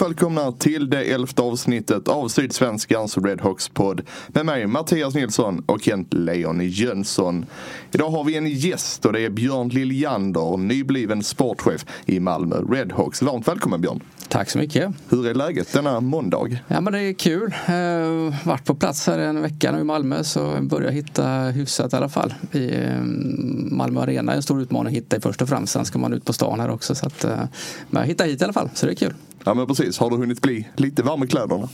och välkomna till det elfte avsnittet av Sydsvenskans Redhawks podd med mig Mattias Nilsson och Kent Leon Jönsson. Idag har vi en gäst och det är Björn Liljander, nybliven sportchef i Malmö Redhawks. Varmt välkommen Björn! Tack så mycket. Hur är läget denna måndag? Ja men det är kul. Eh, varit på plats här en vecka nu i Malmö så börjar hitta hyfsat i alla fall. I, eh, Malmö Arena är en stor utmaning att hitta i först och främst. Sen ska man ut på stan här också. Så att, eh, men jag hittar hit i alla fall så det är kul. Ja men precis, har du hunnit bli lite varm i kläderna?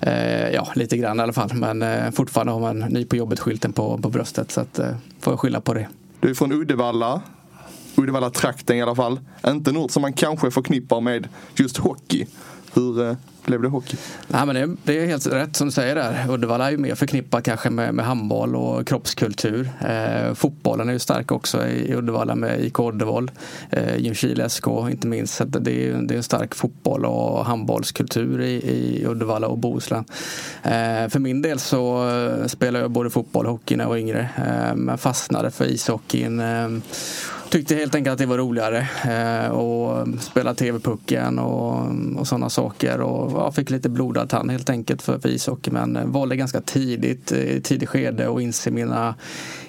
Eh, ja lite grann i alla fall. Men eh, fortfarande har man ny på jobbet-skylten på, på bröstet. Så att, eh, får jag skylla på det. Du är från Uddevalla, Uddevalla-trakten i alla fall. Inte något som man kanske förknippar med just hockey. Hur eh, blev det hockey? Nej, men det, det är helt rätt som du säger där. Uddevalla är ju mer förknippat kanske med, med handboll och kroppskultur. Eh, fotbollen är ju stark också i, i Uddevalla med IK Uddevall. Eh, Ljungskile SK inte minst. Så det, är, det är en stark fotboll och handbollskultur i, i Uddevalla och Bohuslän. Eh, för min del så eh, spelade jag både fotboll och hockey när jag var yngre. Eh, men fastnade för ishockeyn. Eh, Tyckte helt enkelt att det var roligare eh, och spela TV-pucken och, och sådana saker. Och ja, fick lite blodad tand helt enkelt för, för ishockey. Men eh, valde ganska tidigt, eh, i ett tidigt skede att inse mina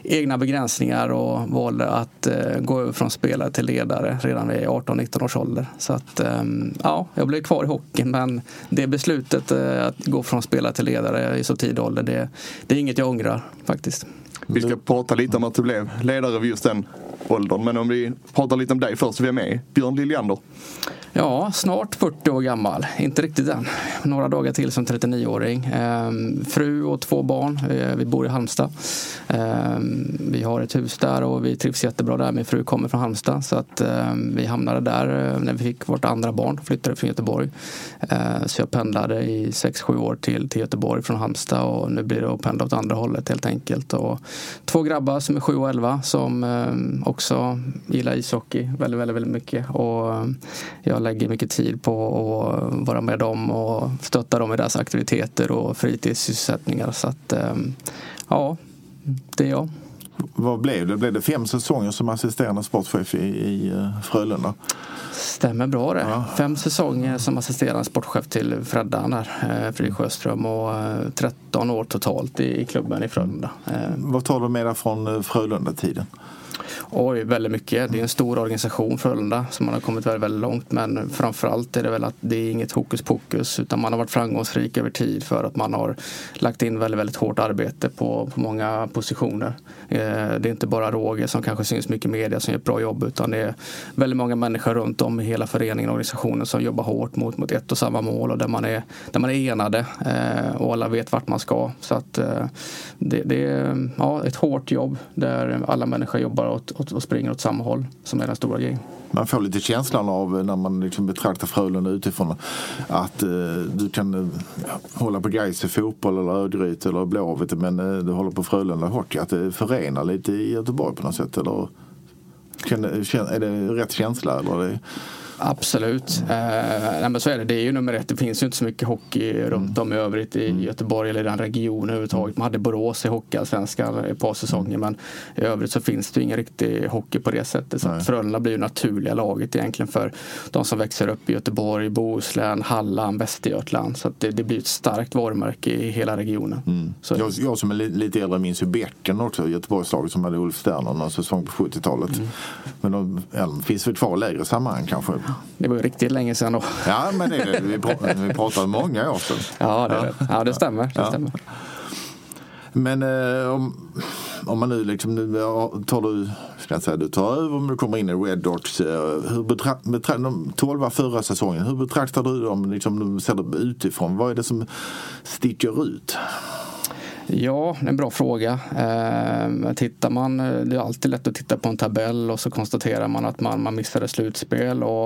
egna begränsningar och valde att eh, gå över från spelare till ledare redan vid 18-19 års ålder. Så att eh, ja, jag blev kvar i hockeyn men det beslutet eh, att gå från spelare till ledare i så tidig ålder det, det är inget jag ångrar faktiskt. Vi ska prata lite om att du blev ledare vid just den åldern. Men om vi pratar lite om dig först. Vem är Björn Liljander? Ja, snart 40 år gammal. Inte riktigt än. Några dagar till som 39-åring. Ehm, fru och två barn. Eh, Vi bor i Halmstad. Ehm, vi har ett hus där och vi trivs jättebra där. Min fru kommer från Halmstad. Så att ehm, vi hamnade där eh, när vi fick vårt andra barn. Flyttade från Göteborg. Ehm, så jag pendlade i 6-7 år till, till Göteborg från Halmstad. Och nu blir det att pendla åt andra hållet helt enkelt. Och två grabbar som är 7 och 11 som eh, också gillar ishockey väldigt, väldigt, väldigt mycket. Och eh, jag lägger mycket tid på att vara med dem och stötta dem i deras aktiviteter och fritidssysselsättningar. Så att eh, ja, det är jag. Vad blev det? Blev det fem säsonger som assisterande sportchef i, i eh, Frölunda? Stämmer bra det. Fem säsonger som assisterande sportchef till Freddan där, eh, Fredrik Sjöström och eh, 13 år totalt i, klubben i Frölunda. Eh, Vad tar du med dig från eh, Frölunda-tiden? Oj, väldigt mycket. Det är en stor organisation Frölunda som man har kommit väldigt, väldigt långt. Men framförallt är det väl att det är inget hokus pokus utan man har varit framgångsrik över tid för att man har lagt in väldigt, väldigt hårt arbete på, på många positioner. Eh, Det är inte bara Roger som kanske syns mycket i media som gör ett bra jobb utan det är väldigt många människor runt om i hela föreningen och organisationen som jobbar hårt mot, mot ett och samma mål och där man är, där man är enade eh, och alla vet vart man ska. Så att eh, det, det är ja, ett hårt jobb där alla människor jobbar åt, åt, och springer åt samma håll som är den stora grejen. Man får lite känslan av eh, när man liksom betraktar Frölunda utifrån att eh, du kan eh, hålla på Gais i fotboll eller Örgryte eller Blåvitt men eh, du håller på Frölunda hockey. Att eh, det förenar lite i Göteborg på något sätt. Eller, kan, är det rätt känsla? Eller är det, Absolut. Eh, nej, så är det. Det är ju nummer ett. Det finns ju inte så mycket hockey runt om i övrigt i Göteborg eller i den regionen överhuvudtaget. Man hade Borås i Hockeyallsvenskan ett par säsonger men i övrigt så finns det ju ingen riktig hockey på det sättet. Så Frölunda blir ju naturliga laget egentligen för de som växer upp i Göteborg, Bohuslän, Halland, Västergötland. Så det, det blir ett starkt varumärke i hela regionen. Så, jag, jag som är li, lite äldre minns ju Bäcken också, Göteborgslaget som hade Ulf Sterner någon säsong på 70-talet. Men de, ja, de finns väl kvar i lägre sammanhang kanske. Det var ju riktigt länge sedan då. Ja men det. Vi, pratar, vi pratar många år sedan. Ja, det, det. ja, det stämmer. Det Ja. stämmer. Men eh, om, om man nu liksom, nu ja, tar du, ska jag säga, du tar över om du kommer in i Red Dots. Eh, hur betra, betra, de 12 förra säsongen, hur betraktar du dem liksom, ser det utifrån? Vad är det som sticker ut? Ja, det är en bra fråga. Eh, tittar man, det är alltid lätt att titta på en tabell och så konstaterar man att man, man missade slutspel. Och,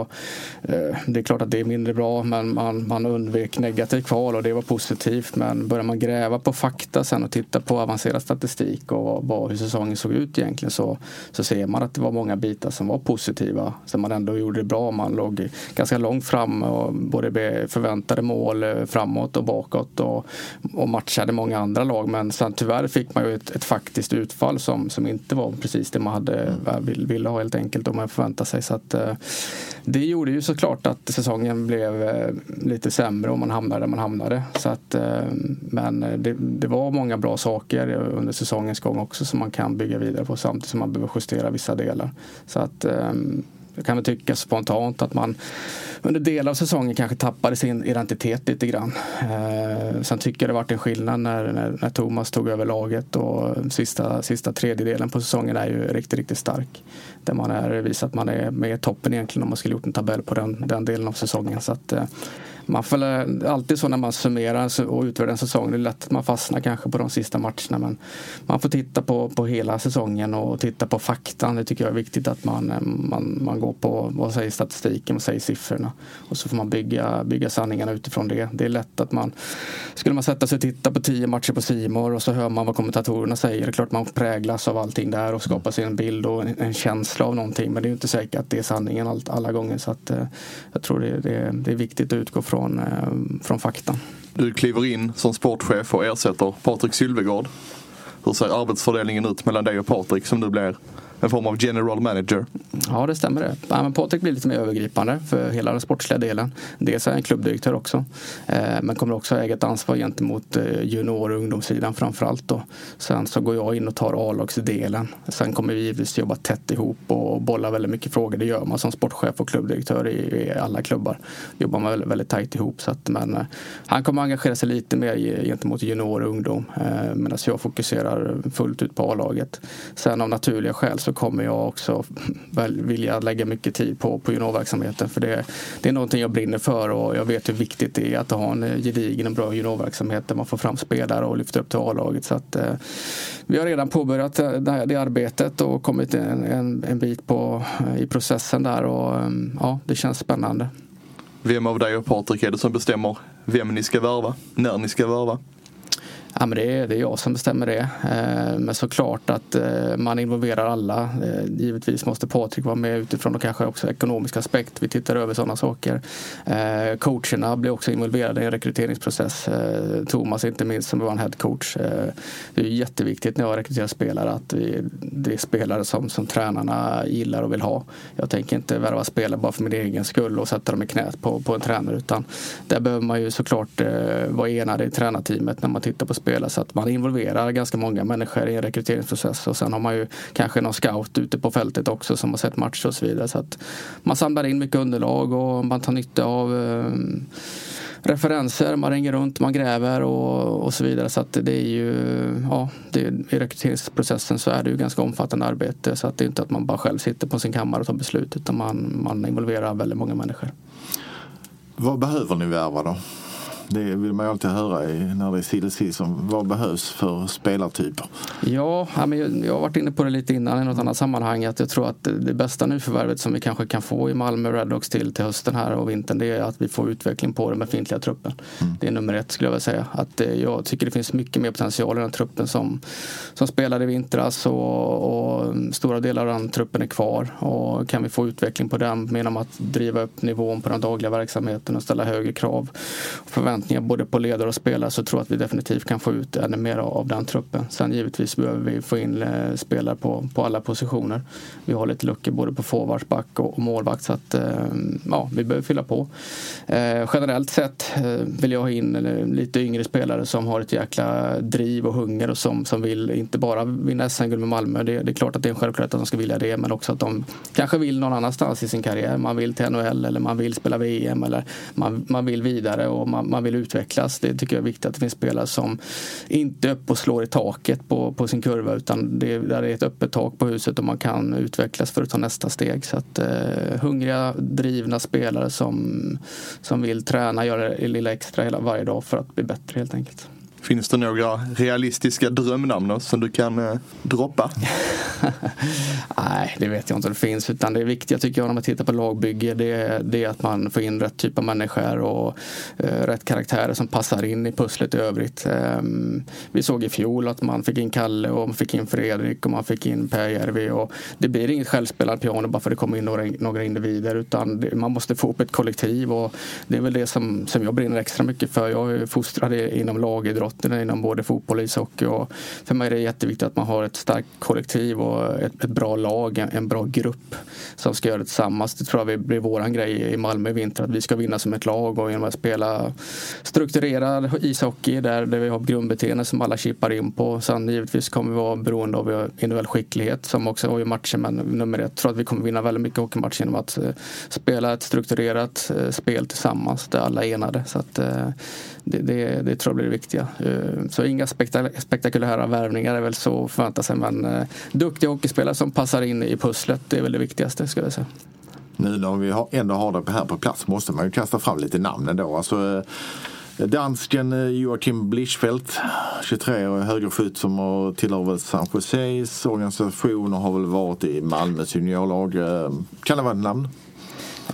eh, det är klart att det är mindre bra men man, man undvek negativt kval och det var positivt. Men börjar man gräva på fakta sen och titta på avancerad statistik och vad, hur säsongen såg ut egentligen så, så ser man att det var många bitar som var positiva. Så man ändå gjorde det bra. Man låg ganska långt fram och både förväntade mål eh, framåt och bakåt och, och matchade många andra lag men sen tyvärr fick man ju ett, ett faktiskt utfall som, som inte var precis det man hade mm. vill, ville ha helt enkelt om man förväntade sig. Så att, eh, det gjorde ju såklart att säsongen blev eh, lite sämre och man hamnade där man hamnade. Så att, eh, men det, det var många bra saker under säsongens gång också som man kan bygga vidare på samtidigt som man behöver justera vissa delar. Så att jag kan väl tycka spontant att man under delar av säsongen kanske tappade sin identitet lite grann. Eh, sen tycker jag det varit en skillnad när, när, när, Thomas tog över laget och sista, sista tredjedelen på säsongen är ju riktigt, riktigt stark. Där man är visar att man är med i toppen egentligen om man skulle gjort en tabell på den, den delen av säsongen. Så att, eh, man får alltid så när man summerar och utvärderar en säsong. Det är lätt att man fastnar kanske på de sista matcherna. Men man får titta på, på hela säsongen och titta på faktan. Det tycker jag är viktigt att man, eh, man, man går på vad säger statistiken, vad säger siffrorna. Och så får man bygga, bygga sanningarna utifrån det. Det är lätt att man skulle man sätta sig och titta på tio matcher på Simor och så hör man vad kommentatorerna säger. Det är klart man präglas av allting där och skapar sig en bild och en, en känsla av någonting. Men det är inte säkert att det är sanningen all, alla gånger. Så att, eh, jag tror det, det, det är viktigt att utgå från från, eh, från fakta. Du kliver in som sportchef och ersätter Patrik Sylvegård. Hur ser arbetsfördelningen ut mellan dig och Patrik som du blir en form av general manager. Ja, det stämmer det. Ja, men Patrik blir lite mer övergripande för hela den sportsliga delen. Dels är han klubbdirektör också. Eh, men kommer också äga ett ansvar gentemot eh, junior och ungdomssidan framförallt. Då. Sen så går jag in och tar A-lagsdelen. Sen kommer vi givetvis jobba tätt ihop och bolla väldigt mycket frågor. Det gör man som sportchef och klubbdirektör i, i alla klubbar. Jobbar man väldigt, väldigt tajt ihop. Så att, men, eh, han kommer engagera sig lite mer gentemot junior och ungdom. Eh, Medan jag fokuserar fullt ut på A-laget. Sen av naturliga skäl så kommer jag också vilja lägga mycket tid på, på juniorverksamheten. För det, det är någonting jag brinner för och jag vet hur viktigt det är att ha en gedigen och bra juniorverksamhet där man får fram spelare och lyfter upp till A-laget. Så att, eh, vi har redan påbörjat eh, det, det arbetet och kommit en, en, en bit på, eh, i processen där och ehm, ja, det känns spännande. Vem av dig och Patrik är det som bestämmer vem ni ska värva, när ni ska värva? Ja, men det, är, det är jag som bestämmer det. Eh, men såklart att eh, man involverar alla. Eh, givetvis måste Patrik vara med utifrån och kanske också ekonomisk aspekt. Vi tittar över sådana saker. Coacherna blir också involverade i en rekryteringsprocess. Thomas inte minst som var en headcoach. Det är jätteviktigt när jag rekryterar spelare att det är spelare som, som tränarna gillar och vill ha. Jag tänker inte värva spelare bara för min egen skull och sätta dem i knät på, på en tränare utan där behöver man ju såklart vara enade i tränarteamet när man tittar på spela så att man involverar ganska många människor i en rekryteringsprocess och sen har man ju kanske någon scout ute på fältet också som har sett matcher och så vidare så att man samlar in mycket underlag och man tar nytta av eh, referenser, man ringer runt, man gräver och, och så vidare. Så att det är ju, ja, det, i rekryteringsprocessen så är det ju ganska omfattande arbete. Så att det är inte att man bara själv sitter på sin kammare och tar beslut utan man, man involverar väldigt många människor. Vad behöver ni värva då? Det vill man ju alltid höra när det är silly season. Vad behövs för spelartyper? Ja, jag har varit inne på det lite innan i något annat sammanhang. Att jag tror att det bästa nyförvärvet som vi kanske kan få i Malmö Redhawks till, till hösten här och vintern det är att vi får utveckling på den befintliga truppen. Mm. Det är nummer ett skulle jag vilja säga. Att eh, jag tycker det finns mycket mer potential i den truppen som, som spelade i vintras och, och stora delar av den truppen är kvar. Och kan vi få utveckling på den genom att driva upp nivån på den dagliga verksamheten och ställa högre krav och förväntningar både på ledare och spelare så tror jag att vi definitivt kan få ut ännu mer av den truppen. Sen givetvis behöver vi få in eh, spelare på, på alla positioner. Vi har lite luckor både på forwardsback och, och målvakt så att eh, ja, vi behöver fylla på. Eh, generellt sett eh, vill jag ha in lite yngre spelare som har ett jäkla driv och hunger och som, som vill inte bara vinna SM-guld med Malmö. Det, det, är klart att det är en självklarhet att de ska vilja det men också att de kanske vill någon annanstans i sin karriär. Man vill till NHL eller man vill spela VM eller man, man vill vidare och man, man vill utvecklas. Det tycker jag är viktigt att det finns spelare som inte är uppe och slår i taket på, på sin kurva utan det, där är ett öppet tak på huset och man kan utvecklas för att ta nästa steg. Så att eh, hungriga, drivna spelare som, som vill träna, göra det lilla extra hela varje dag för att bli bättre helt enkelt. Finns det några realistiska drömnamn som du kan eh, droppa? Nej, det vet jag inte om det finns. Utan det viktiga tycker jag när man tittar på lagbygge det är, det är att man får in rätt typ av människor och eh, rätt karaktärer som passar in i pusslet i övrigt. Eh, vi såg i fjol att man fick in Kalle och man fick in Fredrik och man fick in Per Järvi. Och det blir inget självspelande piano bara för att det kommer in några, några individer utan det, man måste få upp ett kollektiv och det är väl det som, som jag brinner extra mycket för. Jag är fostrad inom lagidrott lagidrotten, inom både fotboll och ishockey och för mig är det jätteviktigt att man har ett starkt kollektiv och ett, ett bra lag, en, en bra grupp som ska göra det tillsammans. Det tror jag blir våran grej i Malmö i vinter, att vi ska vinna som ett lag och genom att spela strukturerad ishockey där, där vi har grundbeteende som alla chippar in på. Sen givetvis kommer vi vara beroende av individuell skicklighet som också har i matchen men nummer ett, jag tror att vi kommer vinna väldigt mycket hockeymatcher genom att eh, spela ett strukturerat eh, spel tillsammans där alla är enade. Så att, eh, det, det, det, tror jag blir det viktiga. Eh, så inga spektakulära värvningar är väl så att förvänta sig men eh, duktiga hockeyspelare som passar in i pusslet det är väl det viktigaste skulle jag säga. Nu när vi ändå har det här på plats måste man ju kasta fram lite namn ändå. Alltså, eh, Dansken Joakim Blischfeldt, 23 år högerskytt som har tillhör väl San Joses organisation och har väl varit i Malmös juniorlag. Kan det vara ett namn?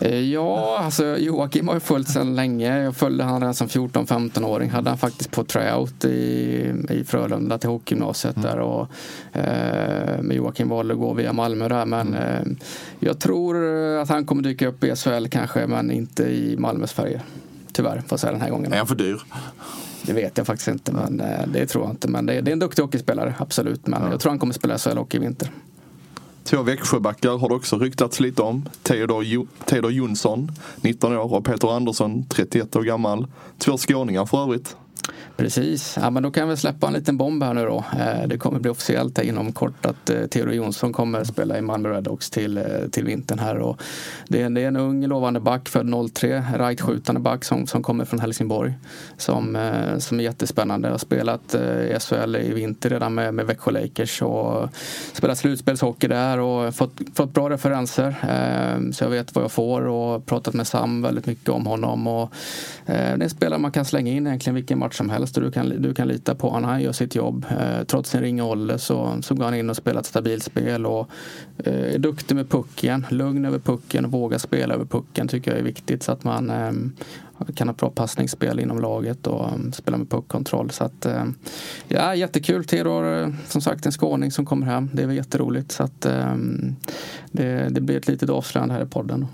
Eh, ja, alltså Joakim har ju följt sedan länge. Jag följde han redan som 14-15-åring. Hade han faktiskt på tryout i, i Frölunda till hockeygymnasiet mm. där. Och, eh, med Joakim valde att gå via Malmö där. Men mm. eh, jag tror att han kommer dyka upp i SHL kanske, men inte i Malmös färger. Tyvärr, får jag säga den här gången. Är han för dyr? Det vet jag faktiskt inte, men eh, det tror jag inte. Men det, det är en duktig hockeyspelare, absolut. Men ja. jag tror han kommer spela SHL-hockey i vinter. Två Växjöbackar har det också ryktats lite om. Theodor, jo Theodor Jonsson, 19 år, och Peter Andersson, 31 år gammal. Två skåningar för övrigt. Precis, ja, men då kan vi släppa en liten bomb här nu då. Eh, det kommer bli officiellt inom kort att eh, Theodor Jonsson kommer spela i Malmö Redhawks till, eh, till vintern här. Och det, är, det är en ung lovande back född 03, rightskjutande back som, som kommer från Helsingborg. Som, som är jättespännande. Har spelat i SHL i vinter redan med, med Växjö Lakers och spelat slutspelshockey där och fått, fått bra referenser. Så jag vet vad jag får och pratat med Sam väldigt mycket om honom. Och det är en spelare man kan slänga in egentligen vilken match som helst och du kan, du kan lita på honom. Han gör sitt jobb. Eh, trots sin ringa ålder så, så går han in och spelar ett stabilt spel och eh, är duktig med pucken. Lugn över pucken och vågar spela över pucken tycker jag är viktigt så att man eh, kan ha bra passningsspel inom laget och um, spela med puckkontroll. Så att, eh, ja, jättekul. Theodor, eh, som sagt en skåning som kommer hem. Det är jätteroligt. Så att, det, det blir ett litet avslöjande här i podden.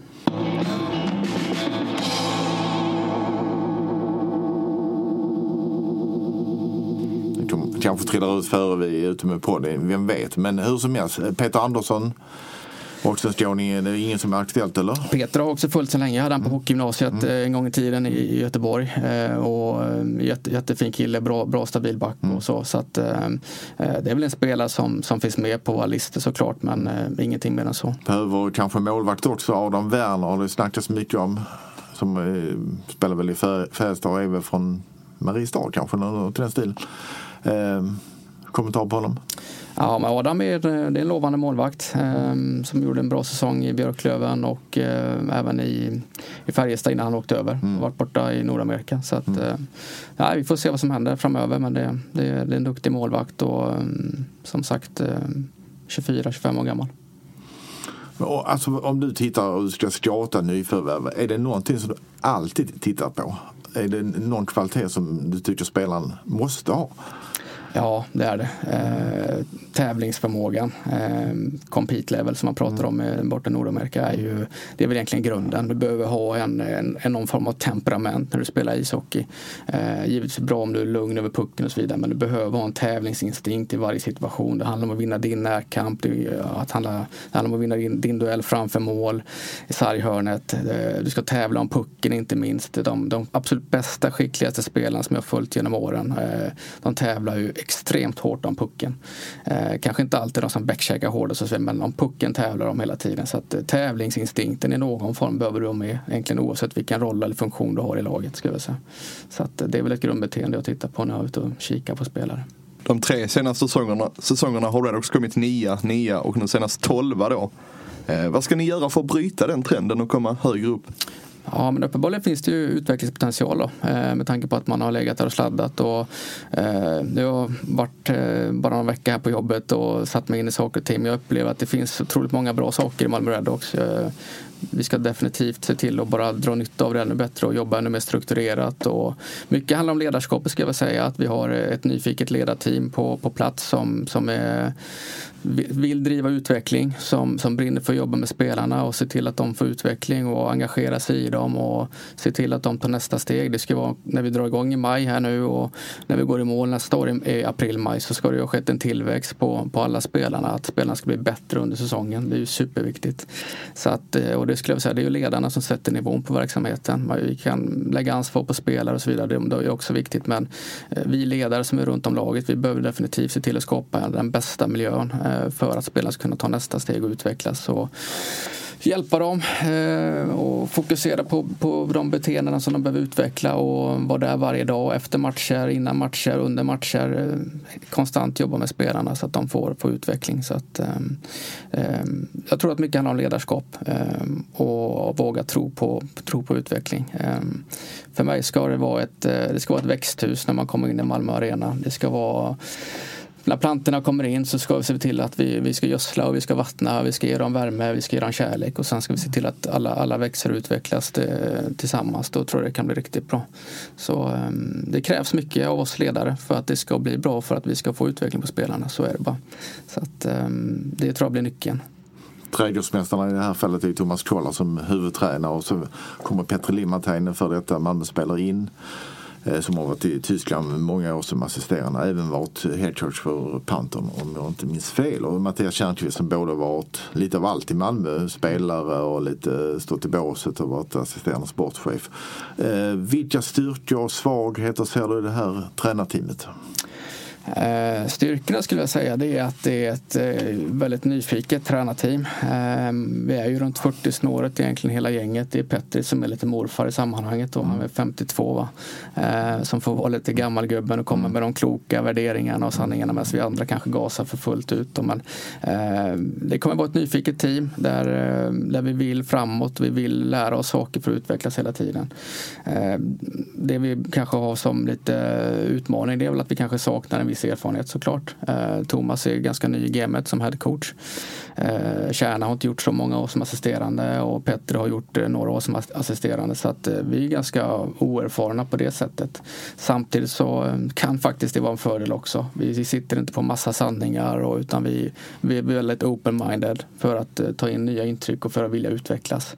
Kanske trillar ut före vi är ute med podden, vem vet. Men hur som helst, Peter Andersson Också en skåning, det är ingen som är aktuellt eller? Peter har också följt så länge. Jag hade han på mm. hockeygymnasiet mm. Eh, en gång i tiden i Göteborg. Eh, och eh, jätte, jättefin kille, bra, bra stabil back mm. och så. Så att, det är väl en spelare som, som finns med på våra listor såklart men ingenting mer än så. Behöver kanske målvakt också. Adam Werner har det snackats mycket om. Som spelar väl i Färjestad och är väl från Mariestad kanske, något till den stilen. Eh, kommentar på honom? Ja, men Adam är, det är en lovande målvakt eh, som gjorde en bra säsong i Björklöven och eh, även i, i Färjestad innan han åkte över. Mm. Varit borta i Nordamerika. Så att, mm. eh, ja, vi får se vad som händer framöver men det, det, det är en duktig målvakt och ehm, som sagt 24-25 eh, år gammal. Alltså, om du tittar och ska scouta nyförvärv, är det någonting som du alltid tittar på? Är det någon kvalitet som du tycker spelaren måste ha? Ja, det är det. Eh, tävlingsförmågan, eh, compete level som man pratar om borta i Nordamerika är ju, det är väl egentligen grunden. Du behöver ha en, en, en någon form av temperament när du spelar ishockey. Eh, givetvis bra om du är lugn över pucken och så vidare, men du behöver ha en tävlingsinstinkt i varje situation. Det handlar om att vinna din närkamp, det, att handla, det handlar om att vinna din, din duell framför mål, i sarghörnet. Eh, du ska tävla om pucken inte minst. De, de absolut bästa, skickligaste spelarna som jag har följt genom åren, eh, de tävlar ju extremt hårt om pucken. Eh, kanske inte alltid de som backcheckar hårdast, men om pucken tävlar de hela tiden. Så att eh, tävlingsinstinkten i någon form behöver du ha med, egentligen oavsett vilken roll eller funktion du har i laget. Ska jag säga. Så att eh, det är väl ett grundbeteende jag tittar på när jag är ute och kikar på spelare. De tre senaste säsongerna, säsongerna har Redox kommit nia, nia och nu senast tolva då. Eh, vad ska ni göra för att bryta den trenden och komma högre upp? Ja, men uppenbarligen finns det ju utvecklingspotential då, eh, med tanke på att man har legat där och sladdat. Och, eh, jag har varit eh, bara någon vecka här på jobbet och satt mig in i saker och ting. Jag upplever att det finns otroligt många bra saker i Malmö Redhawks. Eh, vi ska definitivt se till att bara dra nytta av det ännu bättre och jobba ännu mer strukturerat. Och mycket handlar om ledarskapet ska jag väl säga. Att vi har ett nyfiket ledarteam på, på plats som, som är vill driva utveckling, som, som brinner för att jobba med spelarna och se till att de får utveckling och engagera sig i dem och se till att de tar nästa steg. Det ska vara när vi drar igång i maj här nu och när vi går i mål nästa år i april-maj så ska det ha skett en tillväxt på, på alla spelarna. Att spelarna ska bli bättre under säsongen. Det är ju superviktigt. Så att, eh, och det skulle jag säga, det är ju ledarna som sätter nivån på verksamheten. Vi kan lägga ansvar på spelare och så vidare. Det är också viktigt. Men eh, vi ledare som är runt om laget, vi behöver definitivt se till att skapa den bästa miljön eh, Eh, för att spelarna ska kunna ta nästa steg och utvecklas. Och hjälpa dem eh, och fokusera på, på de beteenden som de behöver utveckla och vara där varje dag efter matcher, innan matcher, under matcher. Eh, konstant jobba med spelarna så att de får, får utveckling. Så att, jag tror att mycket handlar om ledarskap och våga tro på, tro på utveckling. för mig ska det vara ett, det ska vara ett växthus när man kommer in i Malmö Arena. Det ska vara när plantorna kommer in så ska vi se till att vi, vi ska gödsla och vi ska vattna, vi ska ge dem värme, vi ska ge dem kärlek och sen ska vi se till att alla, alla växer och utvecklas eh, tillsammans. Då tror jag det kan bli riktigt bra. Så um, det krävs mycket av oss ledare för att det ska bli bra för att vi ska få utveckling på spelarna. Så är det bara. Så att, um, det tror jag blir nyckeln. Trädgårdsmästarna i det här fallet är Thomas Koller som huvudtränare och så kommer Petri Limatäinen för detta Malmöspelare in. Eh, som har varit i Tyskland många år som assisterande. Även varit headcoach för Panton om jag inte minns fel. Och Mattias Tjärnqvist som både varit lite av allt i Malmö. Spelare och lite stått i båset och varit assisterande sportchef. Eh, vilka styrkor och svagheter ser du i det här tränarteamet? Eh, styrkorna skulle jag säga det är att det är ett eh, väldigt nyfiket tränarteam. Eh, vi är ju runt 40 snåret egentligen hela gänget. Det är Petri som är lite morfar i sammanhanget och han är 52 va? Eh, som får vara lite gammalgubben och komma med de kloka värderingarna och sanningarna medan vi andra kanske gasar för fullt ut. Men, ehm, det kommer vara ett nyfiket team där, eh, där vi vill framåt. Vi vill lära oss saker för att utvecklas hela tiden. Ehm, det vi kanske har som lite utmaning det är väl att vi kanske saknar en viss viss erfarenhet såklart. Eh, Thomas är ganska ny i gamet som head coach. Eh, Kärna har inte gjort så många år som assisterande och Petter har gjort eh, några år som assisterande så att eh, vi är ganska oerfarna på det sättet. Samtidigt så eh, kan faktiskt det vara en fördel också. Vi sitter inte på massa sanningar och, utan vi, vi är väldigt open-minded för att eh, ta in nya intryck och för att vilja utvecklas.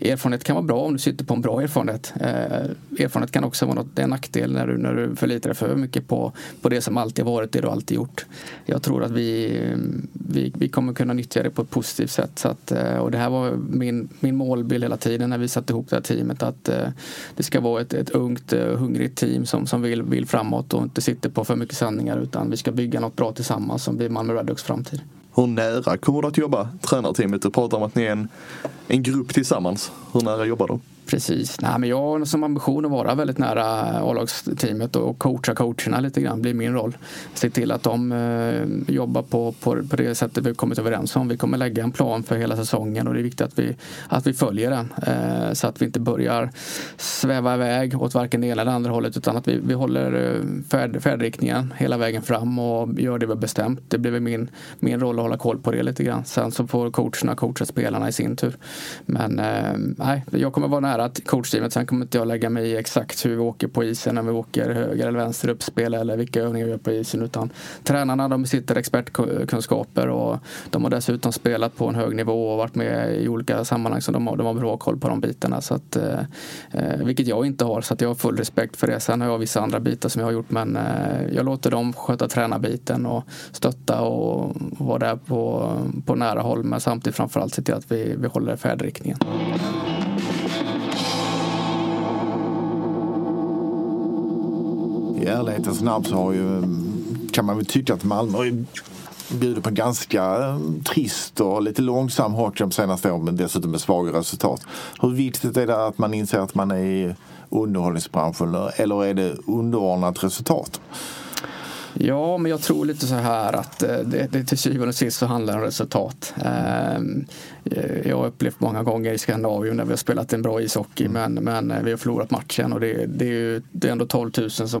Erfarenhet kan vara bra om du sitter på en bra erfarenhet. erfarenhet kan också vara något, en nackdel när du, när du förlitar dig för mycket på, på det som alltid alltid varit det du alltid gjort. Jag tror att vi, vi, vi kommer kunna nyttja påverkade på ett positivt sätt. Så att, eh, och det här var min, min målbild hela tiden när vi satte ihop det här teamet. Att eh, det ska vara ett, ett ungt, eh, hungrigt team som, som vill, vill framåt och inte sitter på för mycket sanningar utan vi ska bygga något bra tillsammans som blir Malmö Redhawks framtid. Hur nära kommer du att jobba tränarteamet? Du pratar om att ni är en, en grupp tillsammans. Hur nära jobbar du? Precis. Nej, men jag har som ambition att vara väldigt nära A-lagsteamet och coacha coacherna lite grann blir min roll. Se till att de eh, jobbar på, på, på det sättet vi kommit överens om. Vi kommer lägga en plan för hela säsongen och det är viktigt att vi, att vi följer den. Eh, så att vi inte börjar sväva iväg åt varken det ena eller andra hållet utan att vi, vi håller eh, färd, färdriktningen hela vägen fram och gör det vi har bestämt. Det blir min, min roll att hålla koll på det lite grann. Sen så får coacherna coacha spelarna i sin tur. Men eh, nej, jag kommer vara nära nära coachteamet. Sen kommer inte jag lägga mig i exakt hur vi åker på isen, när vi åker höger eller vänster uppspel eller vilka övningar vi gör på isen. Utan tränarna de besitter expertkunskaper och de har dessutom spelat på en hög nivå och varit med i olika sammanhang så de har, de har bra koll på de bitarna. Så att, eh, eh, vilket jag inte har så att jag har full respekt för det. Sen har jag vissa andra bitar som jag har gjort men eh, jag låter dem sköta tränarbiten och stötta och vara där på, på nära håll men samtidigt framförallt se till att vi, vi håller färdriktningen. I ärlighetens namn så har ju, kan man väl tycka att Malmö bjuder på ganska eh, trist och lite långsam hockey de senaste åren men dessutom med svaga resultat. Hur viktigt är det att man inser att man är i underhållningsbranschen eller är det underordnat resultat? Ja, men jag tror lite så här att eh, det, det till syvende och sist så handlar det om resultat. Ehm, eh, Jag har upplevt många gånger i Skandinavien när vi har spelat en bra ishockey men, men eh, vi har förlorat matchen och det, det, är, ju, det är ändå 12 000 som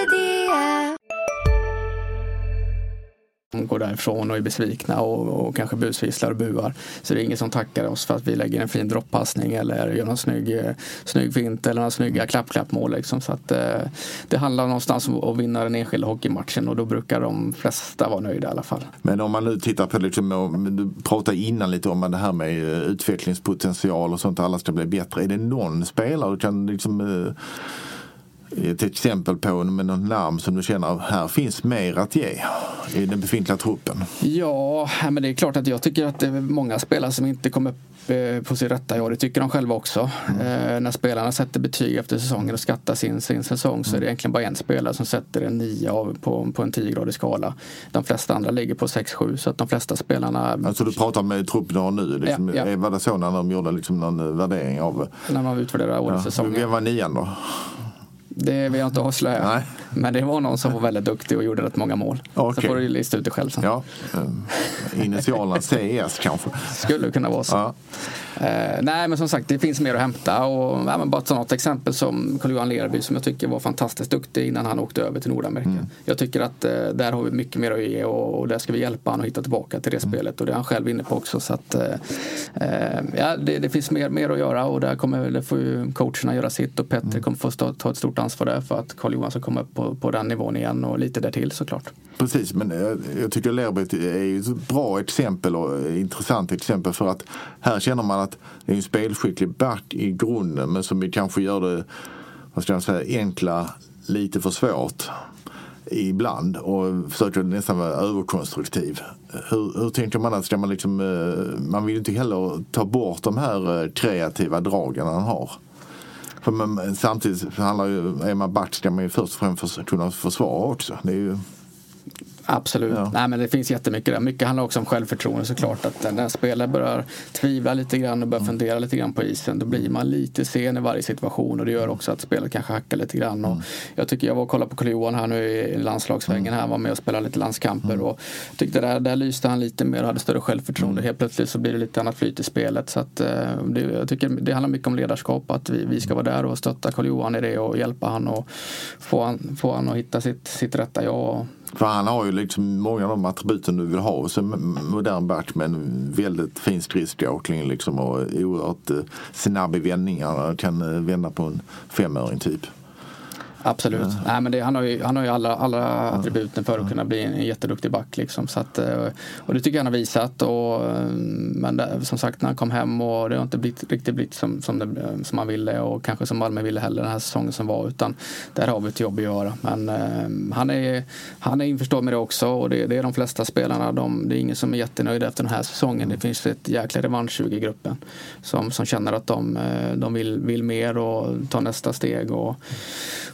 Går därifrån och är besvikna och, och kanske busvisslar och buar. Så det är ingen som tackar oss för att vi lägger en fin droppassning eller gör någon snygg, eh, snygg fint eller några snygga klapp-klapp-mål. Liksom. Så att, eh, det handlar någonstans om att vinna den enskilda hockeymatchen och då brukar de flesta vara nöjda i alla fall. Men om man nu tittar på, liksom, du pratade innan lite om det här med eh, utvecklingspotential och sånt, alla ska bli bättre. Är det någon spelare du kan liksom eh, ett exempel på med något namn som du känner här finns mer att ge i den befintliga truppen? Ja, men det är klart att jag tycker att det är många spelare som inte kommer eh, på sin rätta. Ja, det tycker de själva också. Eh, när spelarna sätter betyg efter säsongen och skattar sin, sin säsong så är det egentligen bara en spelare som sätter en 9 av på, på en 10-gradig skala. De flesta andra ligger på 6-7 så att de flesta spelarna Alltså du pratar med truppen du har nu. Liksom, Ja, ja. eh, Var det så när de gjorde liksom någon eh, värdering av när man utvärderar årets ja. säsong. Vem var nian då? Det vill jag inte avslöja. Nej. Men det var någon som var väldigt duktig och gjorde rätt många mål. Okej. Så får du lista ut det själv sen. Ja, eh, initialerna CS kanske. Skulle kunna vara så. Ja. Eh, nej men som sagt det finns mer att hämta och ja, men bara ta något exempel som Carl-Johan Lerby som jag tycker var fantastiskt duktig innan han åkte över till Nordamerika. Mm. Jag tycker att eh, där har vi mycket mer att ge och, och där ska vi hjälpa honom att hitta tillbaka till det Mm. spelet och det är han själv inne på också så att eh, eh, ja, det, det finns mer, mer att göra och där kommer det får ju coacherna göra sitt och Petter Mm. kommer få stå, ta ett stort ansvar där för att Carl-Johan ska komma upp på, på den nivån igen och lite där till såklart. Precis, men jag, jag tycker Lerby är ett bra exempel och eh, intressant exempel för att här känner man att det är en spelskicklig back i grunden men som kanske gör det, vad ska jag säga, enkla lite för svårt ibland och försöker nästan vara överkonstruktiv. Hur, hur tänker man att ska man liksom, eh, man vill ju inte heller ta bort de här kreativa dragen han har. För man, samtidigt handlar ju, är man back ska man ju först och främst kunna försvara också. Det är ju, Absolut. Ja. Nej, men det finns jättemycket där. Mycket handlar också om självförtroende såklart. Att när spelare börjar tvivla lite grann och Mm. börjar fundera lite grann på isen då blir man lite sen i varje situation och det gör också att spelet kanske hackar lite grann. Mm. Och jag tycker jag var och kollade på Carl-Johan här nu i landslagsvängen här, var med och spelade lite landskamper Mm. och tyckte där, där lyste han lite mer och hade större självförtroende. Helt plötsligt så blir det lite annat flyt i spelet. Så att, eh, det, jag tycker det handlar mycket om ledarskap, att vi, vi ska vara där och stötta Carl-Johan i det och hjälpa han och få han, få han att hitta sitt, sitt rätta jag. För han har ju liksom många av de attributen du vill ha som modern back med en väldigt fin skridskoåkning liksom och oerhört eh, snabb i vändningarna. Kan eh, vända på en femöring typ. Absolut. Nej, men det, han har ju, han har ju alla, alla attributen för att kunna bli en, en jätteduktig back. Liksom. Så att, eh, och det tycker jag han har visat. Och, eh, men det, som sagt när han kom hem och det har inte blivit, riktigt blivit som, som, det, eh, som han ville och kanske som Malmö ville heller den här säsongen som var. Utan där har vi ett jobb att göra. Men eh, han, är, han är införstådd med det också och det, det är de flesta spelarna. De, det är ingen som är jättenöjd efter den här säsongen. Det finns ett jäkla revanschsug i gruppen. Som, som känner att de, de vill, vill mer och ta nästa steg. Och,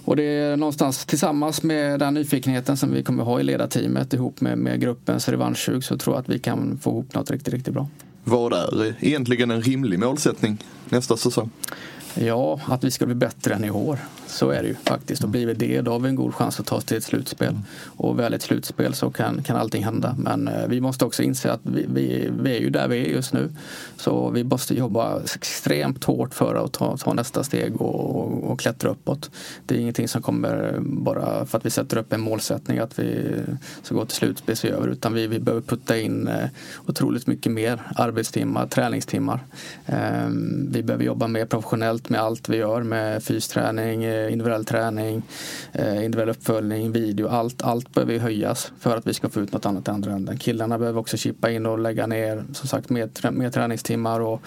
och det är någonstans tillsammans med den nyfikenheten som vi kommer ha i ledarteamet ihop med, med gruppens revanschsug så tror jag att vi kan få ihop något riktigt, riktigt bra. Vad är egentligen en rimlig målsättning nästa säsong? Ja, att vi ska bli bättre än i år. Så är det ju faktiskt. Och blir vi det, då har vi en god chans att ta oss till ett slutspel. Och väl ett slutspel så kan, kan allting hända. Men eh, vi måste också inse att vi, vi, vi är ju där vi är just nu. Så vi måste jobba extremt hårt för att ta, ta nästa steg och, och, och klättra uppåt. Det är ingenting som kommer bara för att vi sätter upp en målsättning att vi ska gå till slutspel så gör vi. Utan vi, vi behöver putta in eh, otroligt mycket mer arbetstimmar, träningstimmar. Eh, vi behöver jobba mer professionellt med allt vi gör med fysträning, eh, individuell träning, eh, individuell uppföljning, video. Allt, allt behöver höjas för att vi ska få ut något annat i andra änden. Killarna behöver också chippa in och lägga ner som sagt mer, mer träningstimmar och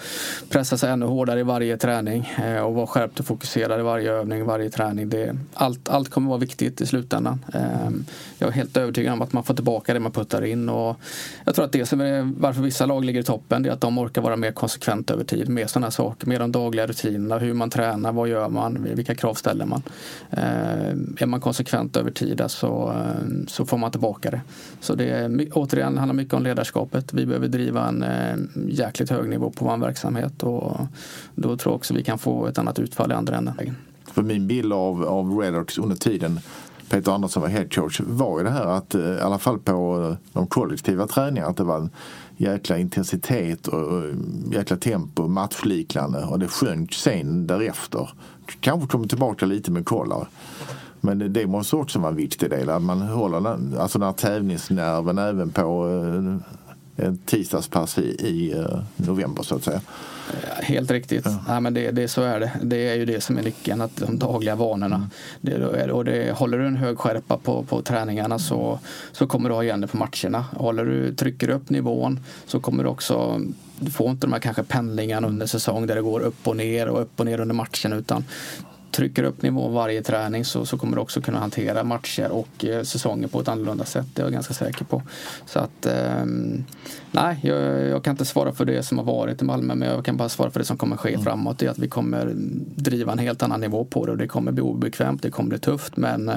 pressa sig ännu hårdare i varje träning eh, och vara skärpt och fokuserad i varje övning, varje träning. Det, allt, allt kommer vara viktigt i slutändan. Ehm, jag är helt övertygad om att man får tillbaka det man puttar in och jag tror att det som är varför vissa lag ligger i toppen det är att de orkar vara mer konsekvent över tid med sådana här saker, med de dagliga rutinerna, hur man tränar, vad gör man, vilka krav ställer man. Eh, är man konsekvent över tid så, så får man tillbaka det. Så det är, återigen handlar mycket om ledarskapet. Vi behöver driva en eh, jäkligt hög nivå på vår verksamhet och då tror jag också vi kan få ett annat utfall i andra änden. För min bild av, av Redox under tiden Peter Andersson var headcoach var ju det här att i alla fall på de kollektiva träningarna att det var en jäkla intensitet och jäkla tempo, matchliknande och det sjönk sen därefter. Kanske kommer tillbaka lite med kollar. Men det måste också vara en viktig del, att man håller den, alltså den här tävlingsnerven även på eh, tisdagspass i, i november så att säga. Helt riktigt. Ja. Nej, men det, det, så är det. Det är ju det som är nyckeln, att de dagliga vanorna. Mm. Det, och det, håller du en hög skärpa på, på träningarna så, så kommer du ha igen det på matcherna. Håller du, trycker upp nivån så kommer du också du får inte de här kanske pendlingarna under säsong där det går upp och ner och upp och ner under matchen utan trycker upp nivån varje träning så, så kommer du också kunna hantera matcher och eh, säsonger på ett annorlunda sätt. Det är jag ganska säker på. Så att eh, nej, jag, jag, kan inte svara för det som har varit i Malmö men jag kan bara svara för det som kommer ske mm. framåt. Det är att vi kommer driva en helt annan nivå på det och det kommer bli obekvämt, det kommer bli tufft men eh,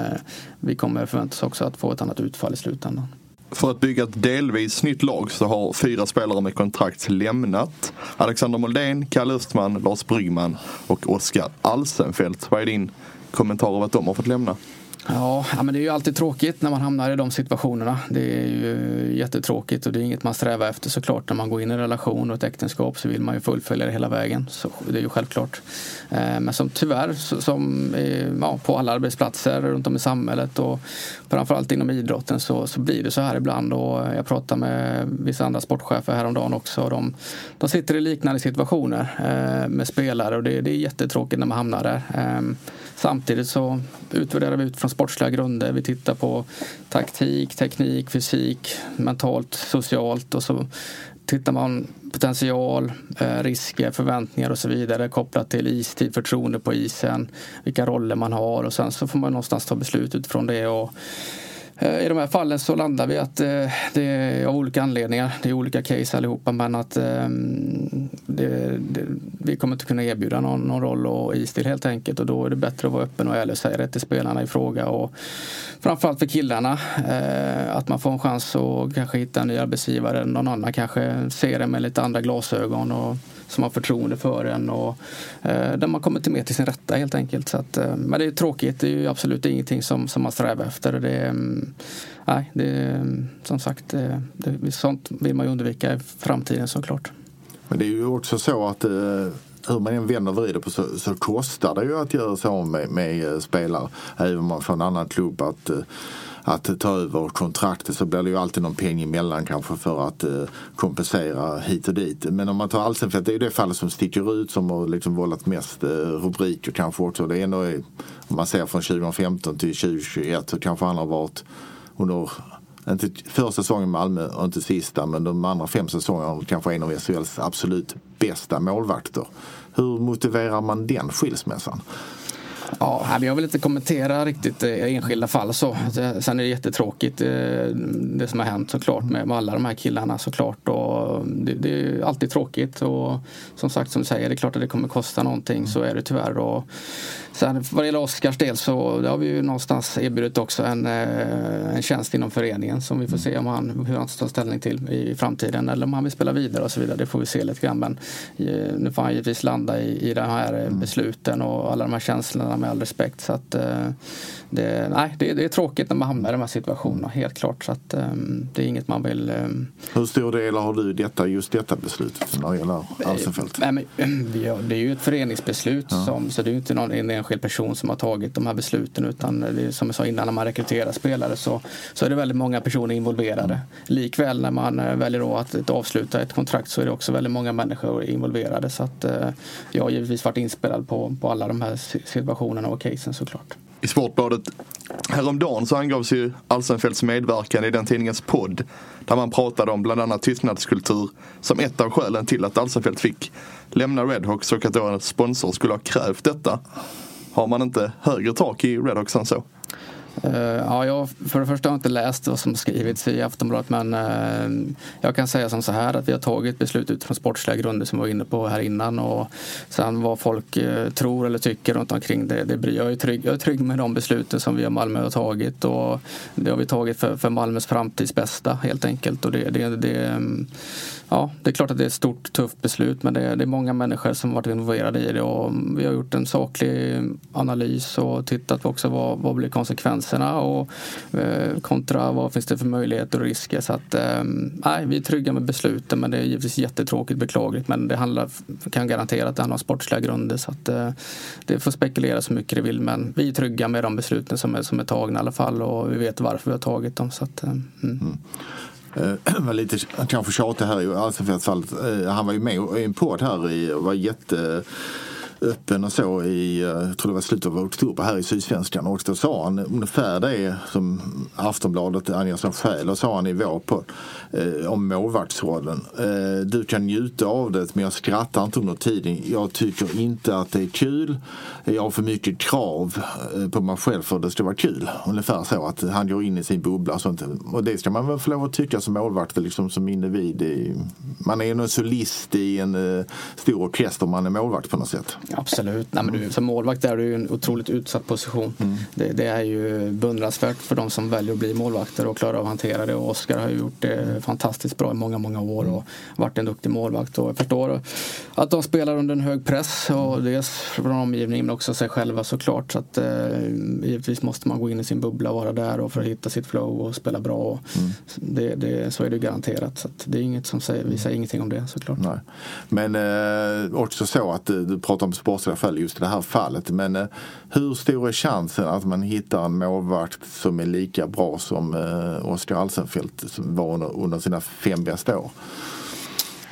vi kommer förvänta oss också att få ett annat utfall i slutändan. För att bygga ett delvis nytt lag så har fyra spelare med kontrakt lämnat. Alexander Moldén, Kalle Östman, Lars Bryggman och Oskar Alsenfelt. Vad är din kommentar av att de har fått lämna? Ja, men det är ju alltid tråkigt när man hamnar i de situationerna. Det är ju jättetråkigt och det är inget man strävar efter såklart. När man går in i en relation och ett äktenskap så vill man ju fullfölja det hela vägen. Så det är ju självklart. Eh, men som tyvärr, som eh, ja, på alla arbetsplatser runt om i samhället och framförallt inom idrotten så, så blir det så här ibland. Och jag pratade med vissa andra sportchefer häromdagen också. De, de sitter i liknande situationer eh, med spelare och det, det är jättetråkigt när man hamnar där. Samtidigt så utvärderar vi utifrån sportsliga grunder. Vi tittar på taktik, teknik, fysik, mentalt, socialt och så tittar man potential, eh, risker, förväntningar och så vidare kopplat till istid, förtroende på isen, vilka roller man har och sen så får man någonstans ta beslut utifrån det. Och Eh, I de här fallen så landar vi att eh, det är av olika anledningar. Det är olika case allihopa men att ehm, det, det, vi kommer inte kunna erbjuda någon, någon roll och istil helt enkelt och då är det bättre att vara öppen och ärlig och säga det till spelarna i fråga och framförallt för killarna eh, att man får en chans att kanske hitta en ny arbetsgivare. Någon annan kanske ser det med lite andra glasögon och som har förtroende för en och eh, där man kommer till mer till sin rätta helt enkelt. Så att, eh, men det är tråkigt, det är ju absolut ingenting som, som man strävar efter. Det, eh, nej, det, eh, som sagt, det, det, sånt vill man ju undvika i framtiden såklart. Men det är ju också så att eh, hur man än vänder och vrider på så, så kostar det ju att göra så med, med eh, spelare. Även om man får en annan klubb att eh, att ta över kontraktet så blir det ju alltid någon peng emellan kanske för att eh, kompensera hit och dit. Men om man tar Alsenfelt, det är ju det fallet som sticker ut som har liksom vållat mest eh, rubriker kanske också. Det är ändå, eh, om man ser från 2015 till 2021 så kanske han har varit under inte första säsongen i Malmö och inte sista men de andra fem säsongerna kanske en av SHLs absolut bästa målvakter. Hur motiverar man den skilsmässan? Ja, jag vill inte kommentera riktigt eh, enskilda fall så. Sen är det jättetråkigt eh, det som har hänt såklart med alla de här killarna såklart. Och mm, det, det är alltid tråkigt och som sagt som du säger, det är klart att det kommer kosta någonting. Så är det tyvärr. Och sen vad det gäller Oskars del så har vi ju någonstans erbjudit också en, eh, en tjänst inom föreningen som vi får se om han, hur han tar ställning till i framtiden eller om han vill spela vidare och så vidare. Det får vi se lite grann. Men nu får han givetvis landa i, i de här besluten och alla de här känslorna med all respekt. Så att, eh, det, nej, det, det, är tråkigt när man hamnar i de här situationerna, helt klart. Så att, um, det är inget man vill... Um... Hur stor del har du detta, just detta beslutet när det gäller Alsenfelt? Nej, men, det är ju ett föreningsbeslut, ja. som, så det är ju inte någon, en enskild person som har tagit de här besluten utan är, som jag sa innan när man rekryterar spelare så, så är det väldigt många personer involverade. Likväl när man eh, väljer att, avsluta ett kontrakt så är det också väldigt många människor involverade så att eh, jag har givetvis varit inspelad på, på alla de här situationerna och casen såklart. I Sportbladet häromdagen så angavs ju Alsenfeldts medverkan i den tidningens podd där man pratade om bland annat tystnadskultur som ett av skälen till att Alsenfelt fick lämna Redhawks och att då en sponsor skulle ha krävt detta. Har man inte högre tak i Redhawks än så? Uh, ja, jag för det första har jag inte läst vad som skrivits i Aftonbladet men uh, jag kan säga som så här att vi har tagit beslut utifrån sportsliga grunder som vi var inne på här innan och sen vad folk uh, tror eller tycker runt omkring det, det bryr jag är trygg. Jag är trygg med de besluten som vi och Malmö har tagit och det har vi tagit för, för Malmös framtids bästa helt enkelt och det, det, det um, ja, det är klart att det är ett stort tufft beslut men det är, det är många människor som varit involverade i det och vi har gjort en saklig analys och tittat på också vad, vad blir konsekvenserna och eh, kontra vad finns det för möjligheter och risker. Så att, eh, nej, vi är trygga med besluten men det är givetvis jättetråkigt beklagligt men det handlar, kan garantera att det handlar om sportsliga grunder så att eh, det får spekulera så mycket det vill men vi är trygga med de besluten som är, som är tagna i alla fall och vi vet varför vi har tagit dem. Så att, ehm, mm. Mm Eh, var lite kanske tjatig här i Alsenfeldts eh, Han var ju med i en podd här i, var jätte öppen och så i, eh, jag tror det var slutet av oktober här i Sydsvenskan och då sa han ungefär det som Aftonbladet anger som skäl och sa han i vår på eh, om målvaktsrollen. Eh, du kan njuta av det men jag skrattar inte under tiden. Jag tycker inte att det är kul. Jag har för mycket krav eh, på mig själv för att det ska vara kul. Ungefär så att han går in i sin bubbla och sånt. Och det ska man väl få lov att tycka som målvakt liksom som individ. Man är ju en solist i en eh, stor orkester om man är målvakt på något sätt. Absolut. Nej, men du, som målvakt är du i en otroligt utsatt position. Mm. Det, det, är ju beundransvärt för de som väljer att bli målvakter och klarar av att hantera det. Och Oskar har ju gjort det fantastiskt bra i många, många år och varit en duktig målvakt. Och jag förstår att de spelar under en hög press och dels från omgivningen men också sig själva såklart. Så att, eh, givetvis måste man gå in i sin bubbla och vara där och för att hitta sitt flow och spela bra. Mm. Det, det, så är det garanterat. Så det är inget som säger, vi säger ingenting om det såklart. Nej. Men eh, också så att eh, du pratar om sportsliga skäl just i det här fallet. Men eh, hur stor är chansen att man hittar en målvakt som är lika bra som eh, Oskar Alsenfelt som var under, under sina fem bästa år?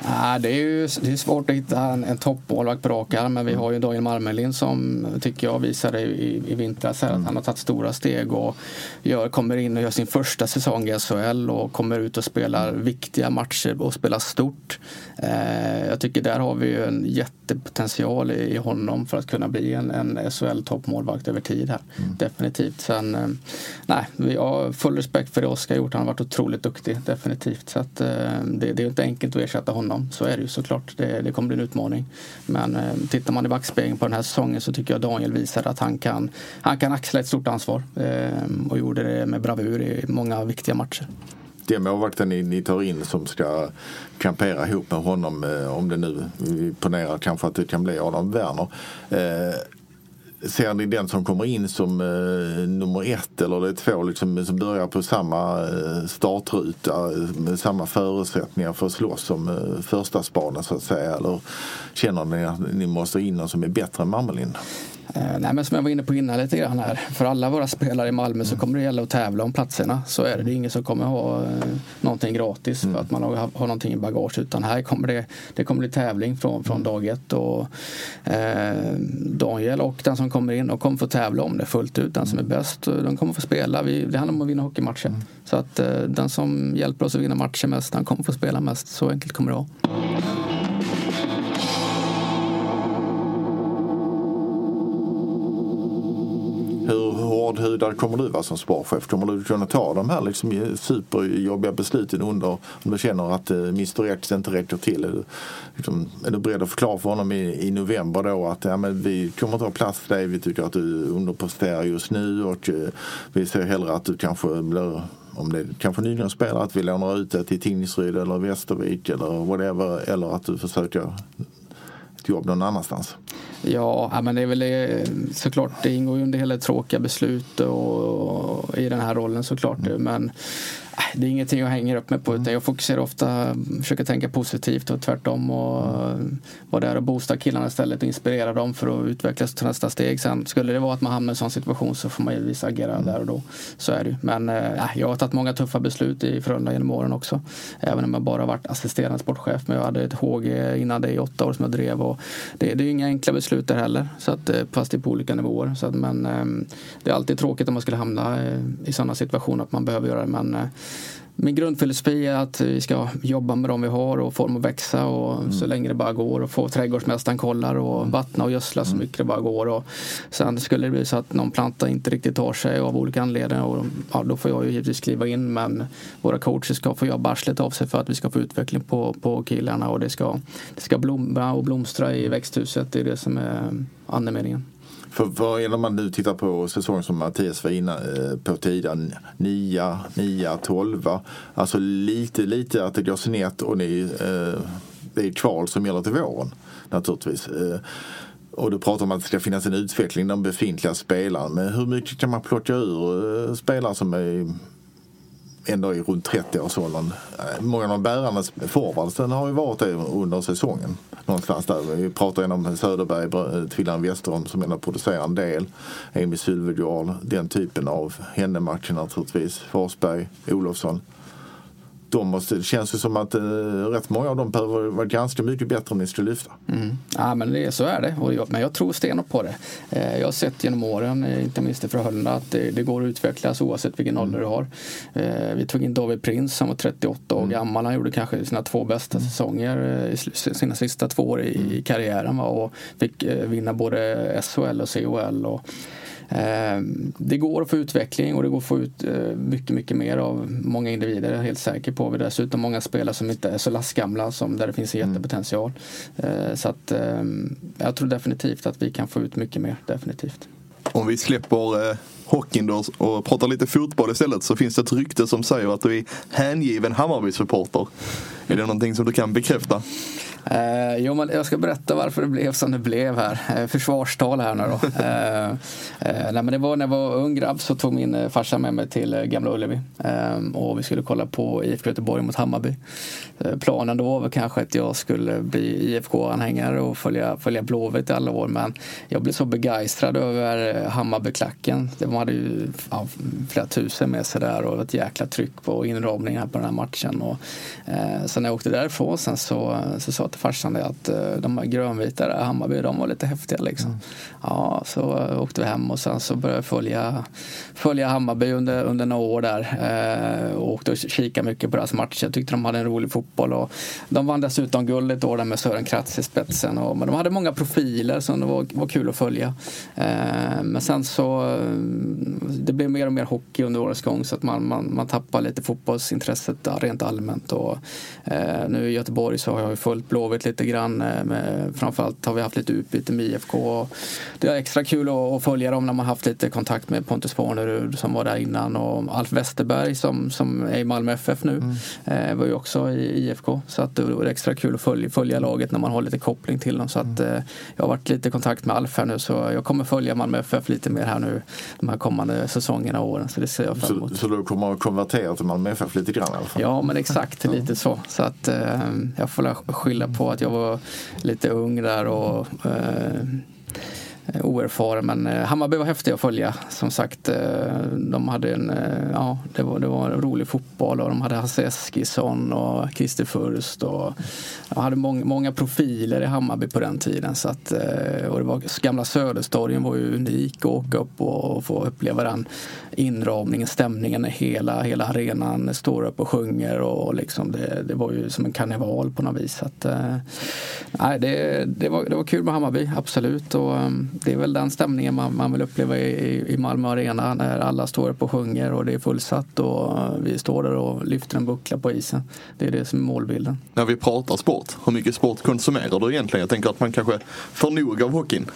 Ja, det är ju det är svårt att hitta en, en toppmålvakt på rak arm men vi har ju Daniel Marmelin som tycker jag visade i, i vintras här, att han har tagit stora steg och gör, kommer in och gör sin första säsong i SHL och kommer ut och spelar viktiga matcher och spelar stort. Eh, jag tycker där har vi ju en jättepotential i, i honom för att kunna bli en, en SHL-toppmålvakt över tid här. Mm. Definitivt. Sen, eh, nej, vi har full respekt för det Oskar gjort. Han har varit otroligt duktig, definitivt. Så att, eh, det, det är inte enkelt att ersätta honom. Så är det ju såklart. Det, det kommer bli en utmaning. Men eh, tittar man i backspegeln på den här säsongen så tycker jag Daniel visar att han kan, han kan axla ett stort ansvar. Eh, och gjorde det med bravur i många viktiga matcher den målvakten ni, ni tar in som ska kampera ihop med honom, eh, om det nu, vi ponerar kanske att det kan bli Adam Werner. Eh, ser ni den som kommer in som eh, nummer ett eller det är två liksom, som börjar på samma eh, startruta med samma förutsättningar för att slåss som eh, första spana så att säga? Eller känner ni att ni måste in någon som är bättre än Marmelin? Eh, nej, men som jag var inne på innan lite grann här. För alla våra spelare i Malmö så kommer det gälla att tävla om platserna. Så är det. Det är ingen som kommer ha eh, någonting gratis för att man har, har någonting i bagage. Utan här kommer det, det kommer bli tävling från, från dag ett. Och, eh, Daniel och den som kommer in och kommer få tävla om det fullt ut. Den som är bäst, de kommer få spela. Vi, det handlar om att vinna hockeymatcher. Så att eh, den som hjälper oss att vinna matcher mest, den kommer få spela mest. Så enkelt kommer det vara. Kommer du vara som sparchef? Kommer du kunna ta de här liksom superjobbiga besluten under om du känner att eh, Mr X inte räcker till? Är du, liksom, är du beredd att förklara för honom i, i november då att ja, men vi kommer inte ha plats för dig, vi tycker att du underpresterar just nu och eh, vi ser hellre att du kanske blir om det är kanske nyligen spelare, att vi lånar ut det till Tingsryd eller Västervik eller whatever. Eller att du försöker ett jobb någon annanstans. Ja, men det är väl eh, såklart, det ingår ju under hela tråkiga beslut och, och i den här rollen såklart. Mm. Men det är ingenting jag hänger upp mig på utan jag fokuserar ofta, försöker tänka positivt och tvärtom och mm. vara där och boosta killarna istället och inspirera dem för att utvecklas till nästa steg. Sen skulle det vara att man hamnar i en sån situation så får man givetvis agera mm. där och då. Så är det Men äh, jag har tagit många tuffa beslut i Frölunda genom åren också. Även om jag bara varit assisterande sportchef. Men jag hade ett HG innan det i åtta år som jag drev. Och det, det är inga enkla beslut där heller. Så att, eh, fast det är på olika nivåer. Så att, men äh, det är alltid tråkigt om man skulle hamna i sådana situationer att man behöver göra det. Men min grundfilosofi är att vi ska jobba med de vi har och få dem att växa och mm. så länge det bara går och få trädgårdsmästaren kollar och mm. vattna och gödsla så mm. mycket det bara går. Och sen skulle det bli så att någon planta inte riktigt tar sig av olika anledningar och ja, då får jag ju givetvis kliva in men våra coacher ska få jobba arslet av sig för att vi ska få utveckling på, på killarna och det ska, det ska blomma och blomstra i växthuset. Det är det som är andemeningen. För, för om man nu tittar på säsongen som Mattias var inne eh, på tidigare, 9, 9, 12. Alltså lite, lite att det går snett och ni, eh, det är kval som gäller till våren naturligtvis. Eh, och du pratar om att det ska finnas en utveckling de befintliga spelarna. Men hur mycket kan man plocka ur eh, spelare som är ändå i runt 30-årsåldern. Eh, många av de bärande forwardsen har ju varit det under säsongen. Någonstans där. Vi pratar om Söderberg, eh, Tvillan Westerholm som ändå producerar en del. Emil Sylvegård, den typen av händematcher naturligtvis. Forsberg, Olofsson de måste, det känns ju som att eh, rätt många av dem behöver vara ganska mycket bättre om ni skulle lyfta. Mm. Ja men det, så är det, jag, men jag tror stenhårt på det. Eh, jag har sett genom åren, eh, inte minst i Frölunda, att det, det, går att utvecklas oavsett vilken mm. ålder du har. Eh, vi tog in David Prins som var 38 år mm. gammal. Han gjorde kanske sina två bästa mm. säsonger, eh, sina sista två år i, i karriären va? och fick eh, vinna både SHL och CHL. Och, det går att få utveckling och det går att få ut eh, mycket, mycket mer av många individer. Jag är helt säker på. Vi dessutom många spelare som inte är så lastgamla som där det finns en mm. jättepotential. Eh, så att jag tror definitivt att vi kan få ut mycket mer. Definitivt. Om vi släpper då och pratar lite fotboll istället så finns det ett rykte som säger att du är hängiven Hammarby-supporter. Är det någonting som du kan bekräfta? Eh, jo, men jag ska berätta varför det blev som det blev här. Eh, försvarstal här nu då. eh, eh, nej, men det var när jag var ung grabb så tog min eh, farsa med mig till eh, Gamla Ullevi. Och vi skulle kolla på IFK Göteborg mot Hammarby. planen då var kanske att jag skulle bli IFK-anhängare och följa, följa Blåvitt i alla år. Men jag blev så begeistrad över Hammarbyklacken. De hade ju ja, flera tusen med sig där och ett jäkla tryck på inramningen på den här matchen. Och, så när jag åkte därifrån sen så, så sa till farsan det att eh, de här grönvita där, Hammarby, de var lite häftiga liksom. Mm. Ja, så eh, åkte vi hem och sen så började jag följa, följa Hammarby under, under några år där. Eh, och åkte och kikade mycket på deras matcher. Jag tyckte de hade en rolig fotboll. Och de vann dessutom guld ett år där med Sören Kratz i spetsen. Och, men de hade många profiler som det var, var kul att följa. Eh, men sen så eh, det blev mer och mer hockey under årets gång så att man, man, man tappar lite fotbollsintresset rent allmänt. Och, eh, nu i Göteborg så har jag följt Blåvitt lite grann. Eh, med, framförallt har vi haft lite utbyte med IFK. det är extra kul att, att följa dem när man haft lite kontakt med Pontus Farnerud som var där innan och Alf Westerberg som, som är i Malmö FF nu mm. eh, var ju också i IFK. Så att det var extra kul att följa, följa laget när man har lite koppling till dem. Så att, mm. eh, jag har varit lite i kontakt med Alf här nu så jag kommer följa Malmö FF lite mer här nu de här kommande säsongerna och åren. Så det ser jag fram emot. Så, så du kommer att konvertera till Malmö FF lite grann i alla fall? Ja men exakt, lite så. Så att eh, jag får skylla på att jag var lite ung där och eh, Eh, oerfaren. Men eh, Hammarby var häftiga att följa. Som sagt, eh, de hade en, ja, det var, det var en rolig fotboll och de hade Hasse Eskilsson och Christer Furst. Och de hade många, många profiler i Hammarby på den tiden. Så att, och det var, gamla Söderstorgen var ju unik att åka upp och få uppleva den inramningen, stämningen när hela, hela arenan står upp och sjunger. Och liksom det, det var ju som en karneval på något vis. Så att, nej, det, det, var, det var kul med Hammarby, absolut. Och, ehm, det är väl den stämningen man, man vill uppleva i, i Malmö Arena när alla står upp och sjunger och det är fullsatt och vi står där och lyfter en buckla på isen. Det är det som är målbilden. När vi pratar sport, hur mycket sport konsumerar du egentligen? Jag tänker att man kanske får nog av hockeyn.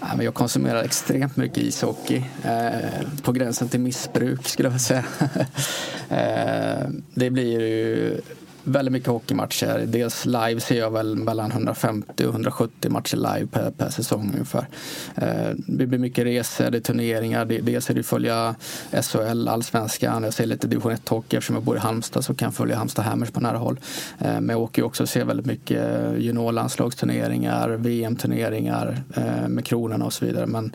Ja, men jag konsumerar extremt mycket ishockey. Eh, på gränsen till missbruk skulle jag säga. eh, det blir ju väldigt mycket hockeymatcher. Dels live ser jag väl mellan 150 och 170 matcher live per, per säsong ungefär. Eh, det blir mycket resor, det är turneringar. dels är det att följa SHL, allsvenskan. Jag ser lite division 1 hockey eftersom jag bor i Halmstad så kan jag följa Halmstad Hammers på nära håll. Eh, men jag åker också och ser väldigt mycket juniorlandslagsturneringar, VM-turneringar eh, med kronorna och så vidare. Men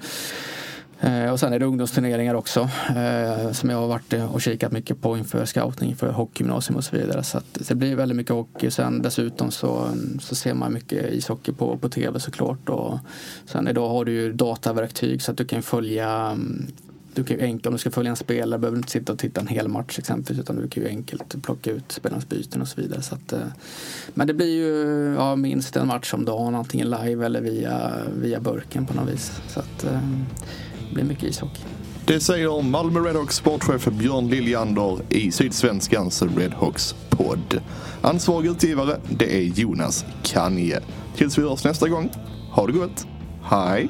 Eh, och sen är det ungdomsturneringar också eh, som jag har varit och kikat mycket på inför scouting för hockeygymnasium och så vidare. Så att det blir väldigt mycket hockey. Sen dessutom så, så ser man mycket ishockey på, på tv såklart. Och sen idag har du ju dataverktyg så att du kan följa mm, du kan ju enkelt, om du ska följa en spelare behöver du inte sitta och titta en hel match exempelvis utan du kan ju enkelt plocka ut spelarnas byten och så vidare. Så att, eh, men det blir ju ja, minst en match om dagen antingen live eller via, via burken på något vis. Så att, blir mycket ishockey. Det säger Malmö Redhawks sportchef Björn Liljander i Sydsvenskans Redhawks podd. Ansvarig utgivare, det är Jonas Kanje. Tills vi hörs nästa gång, ha det gott. Hej!